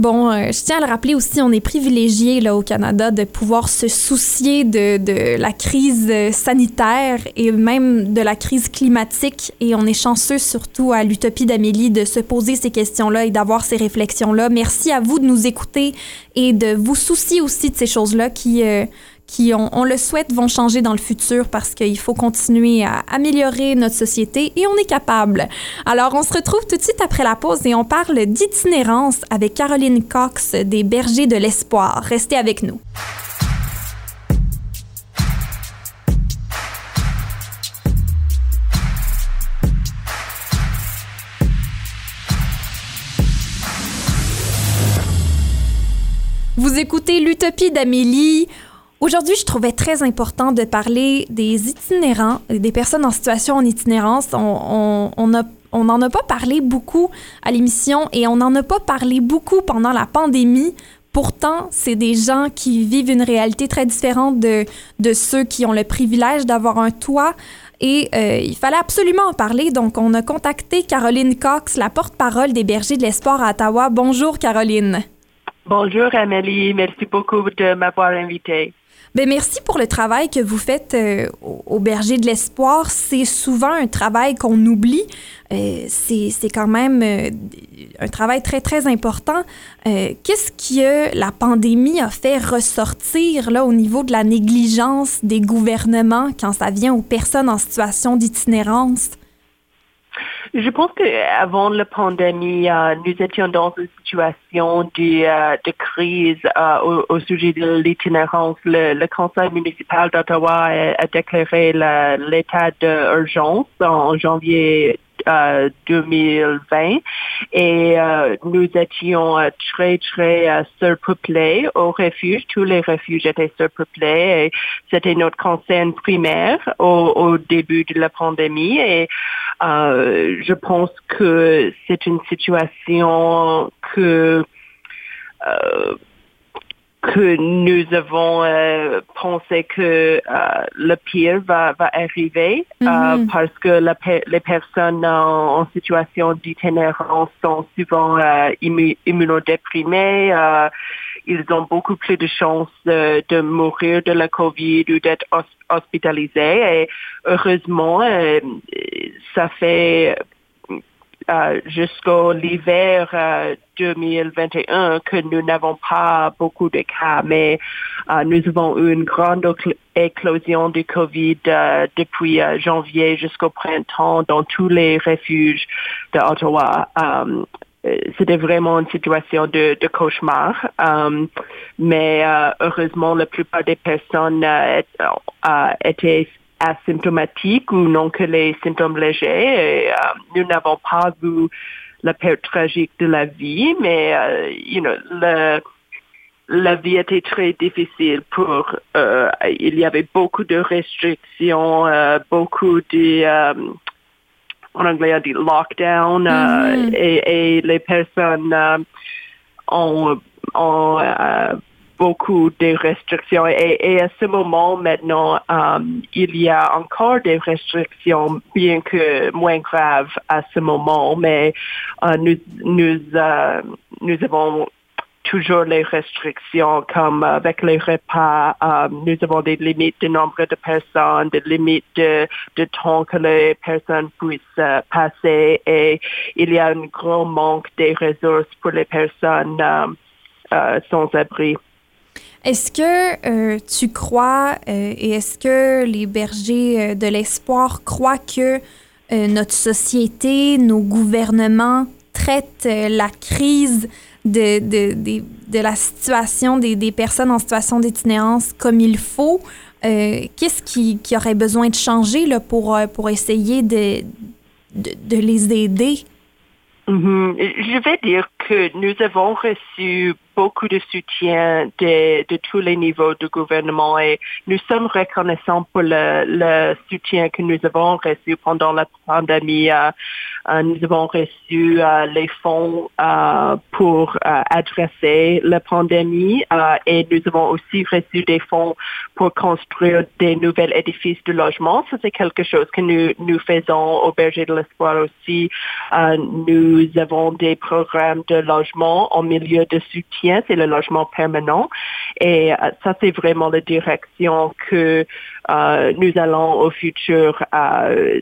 Bon, euh, je tiens à le rappeler aussi, on est privilégié là au Canada de pouvoir se soucier de, de, la crise euh, sanitaire et même de la crise climatique. Et on est chanceux surtout à l'Utopie d'Amélie de se poser ces questions-là et d'avoir ces réflexions-là. Merci à vous de nous écouter et de vous soucier aussi de ces choses-là qui, euh, qui, on, le souhaite, vont changer dans le futur parce qu'il faut continuer à améliorer notre société et on est capable. Alors, on se retrouve tout de suite après la pause et on parle d'itinérance avec Caroline Cox des Bergers de l'Espoir. Restez avec nous. Vous écoutez l'Utopie d'Amélie. Aujourd'hui, je trouvais très important de parler des itinérants, des personnes en situation en itinérance. On, on, n'en a pas parlé beaucoup à l'émission et on n'en a pas parlé beaucoup pendant la pandémie. Pourtant, c'est des gens qui vivent une réalité très différente de, de ceux qui ont le privilège d'avoir un toit. Et euh, il fallait absolument en parler. Donc, on a contacté Caroline Cox, la porte-parole des Bergers de l'Espoir à Ottawa. Bonjour, Caroline. Bonjour, Amélie. Merci beaucoup de m'avoir invitée. Bien, merci pour le travail que vous faites euh, au Berger de l'Espoir. C'est souvent un travail qu'on oublie. Euh, c'est quand même euh, un travail très, très important. Qu'est-ce que la pandémie a fait ressortir là, au niveau de la négligence des gouvernements quand ça vient aux personnes en situation d'itinérance? Je pense qu'avant la pandémie, euh, nous étions dans une situation de, euh, de crise euh, au, sujet de l'itinérance. Le, le, conseil municipal d'Ottawa a, déclaré l'état d'urgence en janvier 2020 et euh, nous étions euh, très très euh, surpeuplés au refuge. Tous les refuges étaient surpeuplés et c'était notre concern primaire au, début de la pandémie et je pense que c'est une situation que que nous avons euh, pensé que euh, le pire va, va arriver euh, mm-hmm. parce que la, les personnes en, en situation d'itinérance sont souvent immunodéprimées. ils ont beaucoup plus de chances de, de, mourir de la COVID ou d'être hospitalisés. Et heureusement, ça fait euh, jusqu'au l'hiver 2021 euh, que nous n'avons pas beaucoup de cas, mais euh, nous avons eu une grande éclosion du COVID depuis janvier jusqu'au printemps dans tous les refuges d'Ottawa. c'était vraiment une situation de, de cauchemar. mais heureusement, la plupart des personnes étaient asymptomatiques ou non que les symptômes légers. Et, euh, nous n'avons pas vu la perte tragique de la vie, mais euh, you know, le, la vie était très difficile pour. Euh, il y avait beaucoup de restrictions, beaucoup de en anglais on dit lockdown mm-hmm. et, et, les personnes ont, ont beaucoup de restrictions et, à ce moment maintenant, um, il y a encore des restrictions, bien que moins graves à ce moment, mais uh, nous, nous, uh, nous avons toujours les restrictions comme avec les repas, nous avons des limites de nombre de personnes, des limites de, temps que les personnes puissent passer et il y a un grand manque de ressources pour les personnes sans abri. Est-ce que euh, tu crois euh, et est-ce que les bergers euh, de l'espoir croient que notre société, nos gouvernements traitent la crise de, de, de, de la situation des, des, personnes en situation d'itinérance comme il faut? Qu'est-ce qui, qui, aurait besoin de changer là, pour, pour essayer de, de, les aider? Mm-hmm. Je vais dire que nous avons reçu beaucoup de soutien de, tous les niveaux du gouvernement et nous sommes reconnaissants pour le, soutien que nous avons reçu pendant la pandémie. Euh, euh, nous avons reçu euh, les fonds pour adresser la pandémie et nous avons aussi reçu des fonds pour construire des nouveaux édifices de logement. Ça, c'est quelque chose que nous faisons au Berger de l'Espoir aussi. nous avons des programmes de logement en milieu de soutien c'est le logement permanent. Et euh, ça, c'est vraiment la direction que euh, nous allons au futur. Euh,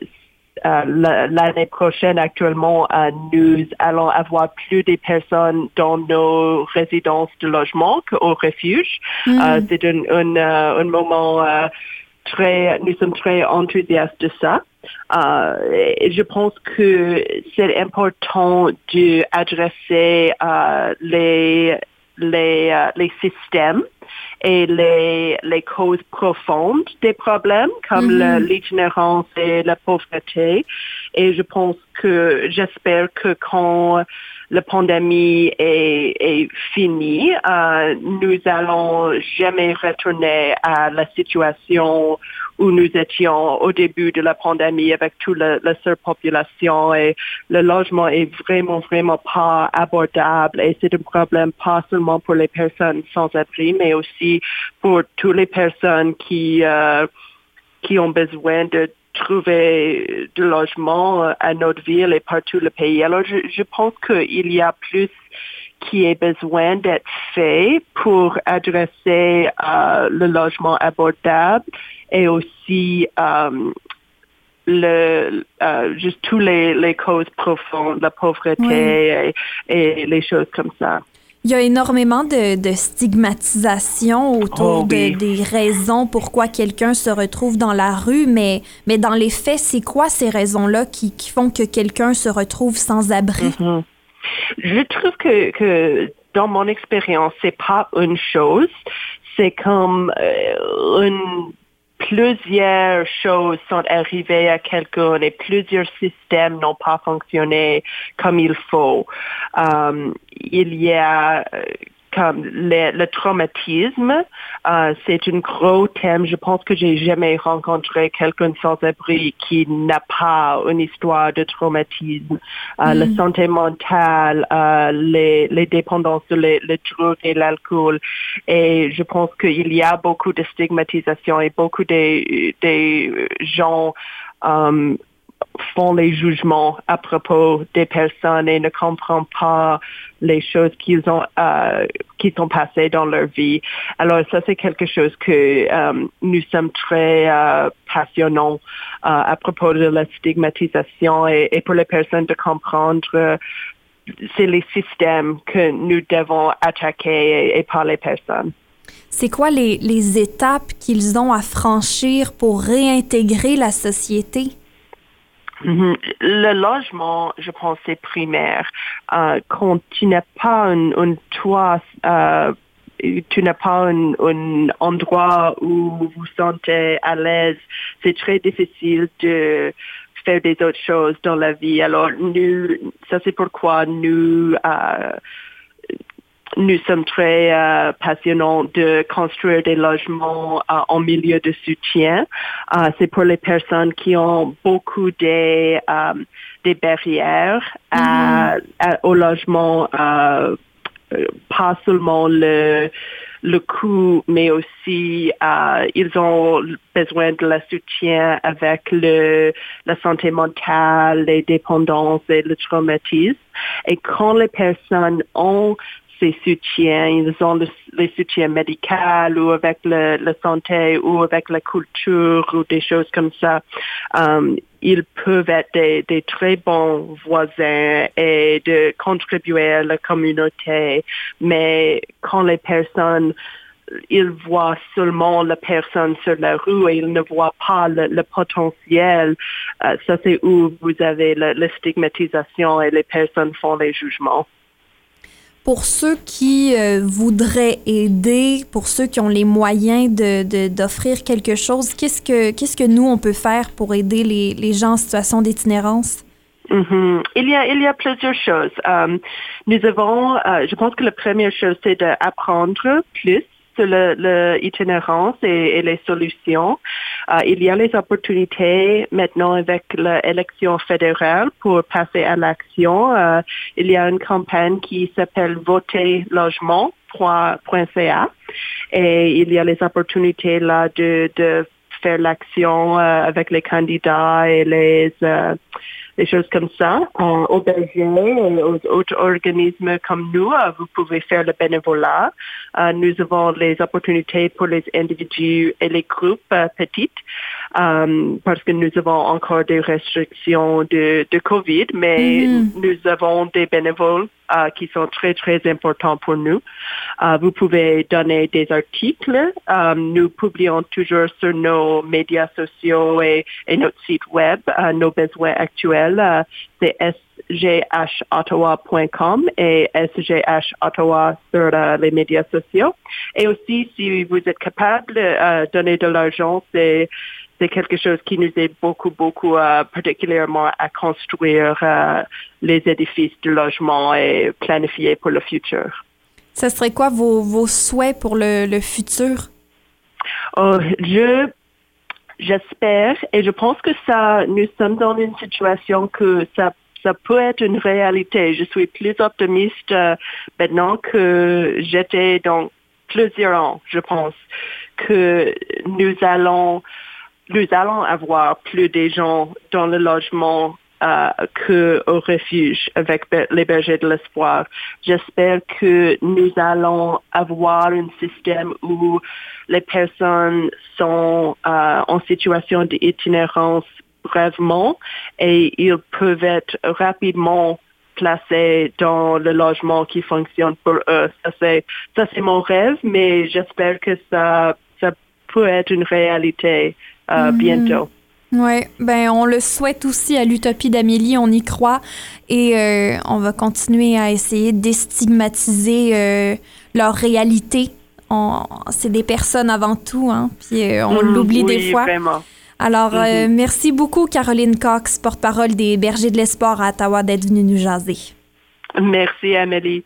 l'année prochaine, actuellement, nous allons avoir plus de personnes dans nos résidences de logement qu'au refuge. Mm. c'est un, un, moment très, nous sommes très enthousiastes de ça. Euh, je pense que c'est important d'adresser euh, les les, euh, les systèmes et les, les causes profondes des problèmes comme mm-hmm. l'itinérance et la pauvreté. Et je pense que j'espère que quand la pandémie est, est finie, euh, nous allons jamais retourner à la situation où nous étions au début de la pandémie avec toute la, la surpopulation et le logement est vraiment, vraiment pas abordable et c'est un problème pas seulement pour les personnes sans abri, mais aussi pour toutes les personnes qui, euh, qui ont besoin de trouver du logement euh, à notre ville et partout le pays. Alors, je, je pense qu'il y a plus qui est besoin d'être fait pour adresser euh, le logement abordable et aussi euh, le, euh, juste tous les, les causes profondes, la pauvreté et, et, les choses comme ça. Il y a énormément de, de stigmatisation autour Oh, oui. des raisons pourquoi quelqu'un se retrouve dans la rue, mais, mais dans les faits, c'est quoi ces raisons-là qui, qui font que quelqu'un se retrouve sans abri? Mhm. Je trouve que, dans mon expérience, c'est pas une chose, c'est comme euh, plusieurs choses sont arrivées à quelqu'un et plusieurs systèmes n'ont pas fonctionné comme il faut. Euh, il y a euh, comme le, le traumatisme, euh, c'est un gros thème. Je pense que j'ai jamais rencontré quelqu'un sans abri qui n'a pas une histoire de traumatisme. Euh, La santé mentale, euh, les, les dépendances de les, les drogues et l'alcool. Et je pense qu'il y a beaucoup de stigmatisation et beaucoup de, des gens euh, font les jugements à propos des personnes et ne comprennent pas les choses qu'ils ont euh, qui sont passées dans leur vie. Alors ça c'est quelque chose que euh, nous sommes très euh, passionnants euh, à propos de la stigmatisation et, et pour les personnes de comprendre euh, c'est les systèmes que nous devons attaquer et, et pas les personnes. C'est quoi les, les étapes qu'ils ont à franchir pour réintégrer la société? Mhm. Le logement, je pense, c'est primaire. Euh, quand tu n'as pas un, toit, euh, tu n'as pas un, un endroit où vous vous sentez à l'aise, c'est très difficile de faire des autres choses dans la vie. Alors, nous, ça c'est pourquoi nous, euh, nous sommes très euh, passionnants de construire des logements euh, en milieu de soutien. Euh, c'est pour les personnes qui ont beaucoup des, euh, des barrières à- à- au logement, euh, euh, pas seulement le le coût, mais aussi euh, ils ont besoin de la soutien avec le la santé mentale, les dépendances et le traumatisme. Et quand les personnes ont ces soutiens, ils ont le, les soutiens médicaux ou avec le, la santé ou avec la culture ou des choses comme ça. Euh, ils peuvent être des, très bons voisins et de contribuer à la communauté. Mais quand les personnes ils voient seulement la personne sur la rue et ils ne voient pas le, le potentiel. Euh, ça, c'est où vous avez la, la stigmatisation et les personnes font les jugements. Pour ceux qui euh, voudraient aider, pour ceux qui ont les moyens de- de- d'offrir quelque chose, qu'est-ce que, qu'est-ce que nous, on peut faire pour aider les, les gens en situation d'itinérance? Mhm. Il y a il y a plusieurs choses. Euh, nous avons, euh, je pense que la première chose c'est d'apprendre plus sur le, le itinérance et, les solutions. Euh, il y a les opportunités maintenant avec l'élection fédérale pour passer à l'action. Euh, il y a une campagne qui s'appelle Voter logement.ca et il y a les opportunités là de, faire l'action euh, avec les candidats et les des choses comme ça. Euh, au berger et aux autres organismes comme nous, euh, vous pouvez faire le bénévolat. Euh, nous avons les opportunités pour les individus et les groupes euh, petites euh, parce que nous avons encore des restrictions de, de COVID, mais nous avons des bénévoles euh, qui sont très, très importants pour nous. Euh, vous pouvez donner des articles. Euh, nous publions toujours sur nos médias sociaux et, notre site web euh, nos besoins actuels. C'est sghottawa.com et SGH Ottawa sur les médias sociaux. Et aussi, si vous êtes capable de donner de l'argent, c'est quelque chose qui nous aide beaucoup, beaucoup, particulièrement à construire les édifices de logement et planifier pour le futur. Ce serait quoi vos, vos souhaits pour le, le futur? Oh, je j'espère et je pense que ça nous sommes dans une situation que ça ça peut être une réalité. Je suis plus optimiste euh, maintenant que j'étais dans plusieurs ans, je pense, que nous allons nous allons avoir plus de gens dans le logement euh, qu'au refuge avec les bergers de l'espoir. J'espère que nous allons avoir un système où les personnes sont euh, en situation d'itinérance brèvement et ils peuvent être rapidement placer dans le logement qui fonctionne pour eux. Ça, c'est, ça, c'est mon rêve, mais j'espère que ça, ça peut être une réalité euh, Mhm. bientôt. Oui, ben on le souhaite aussi à l'utopie d'Amélie, on y croit et euh, on va continuer à essayer de déstigmatiser euh, leur réalité. C'est des personnes avant tout, hein, puis euh, on Mhm, l'oublie oui, des fois. Vraiment. Alors, euh, Mhm. merci beaucoup Caroline Cox, porte-parole des Bergers de l'Espoir à Ottawa, d'être venue nous jaser. Merci, Amélie.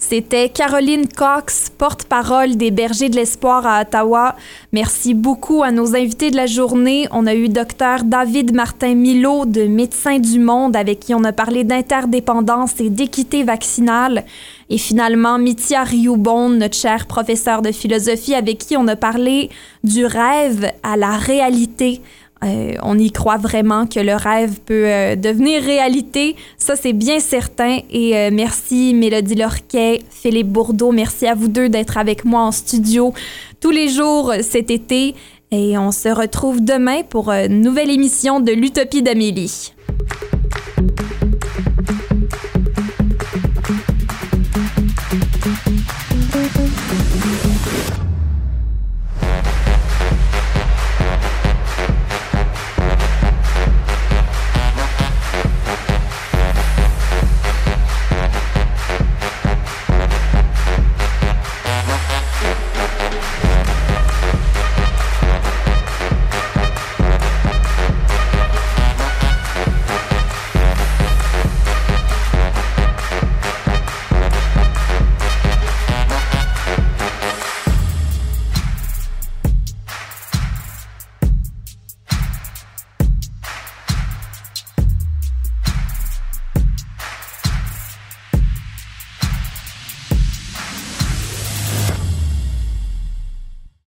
C'était Caroline Cox, porte-parole des Bergers de l'Espoir à Ottawa. Merci beaucoup à nos invités de la journée. On a eu Dr David Martin Milo de Médecins du Monde avec qui on a parlé d'interdépendance et d'équité vaccinale. Et finalement, Mithia Rioubon, notre cher professeur de philosophie avec qui on a parlé du rêve à la réalité. Euh, on y croit vraiment que le rêve peut euh, devenir réalité. Ça, c'est bien certain. Et euh, merci Mélodie Lorquet, Philippe Bourdeau. Merci à vous deux d'être avec moi en studio tous les jours cet été. Et on se retrouve demain pour une nouvelle émission de l'Utopie d'Amélie.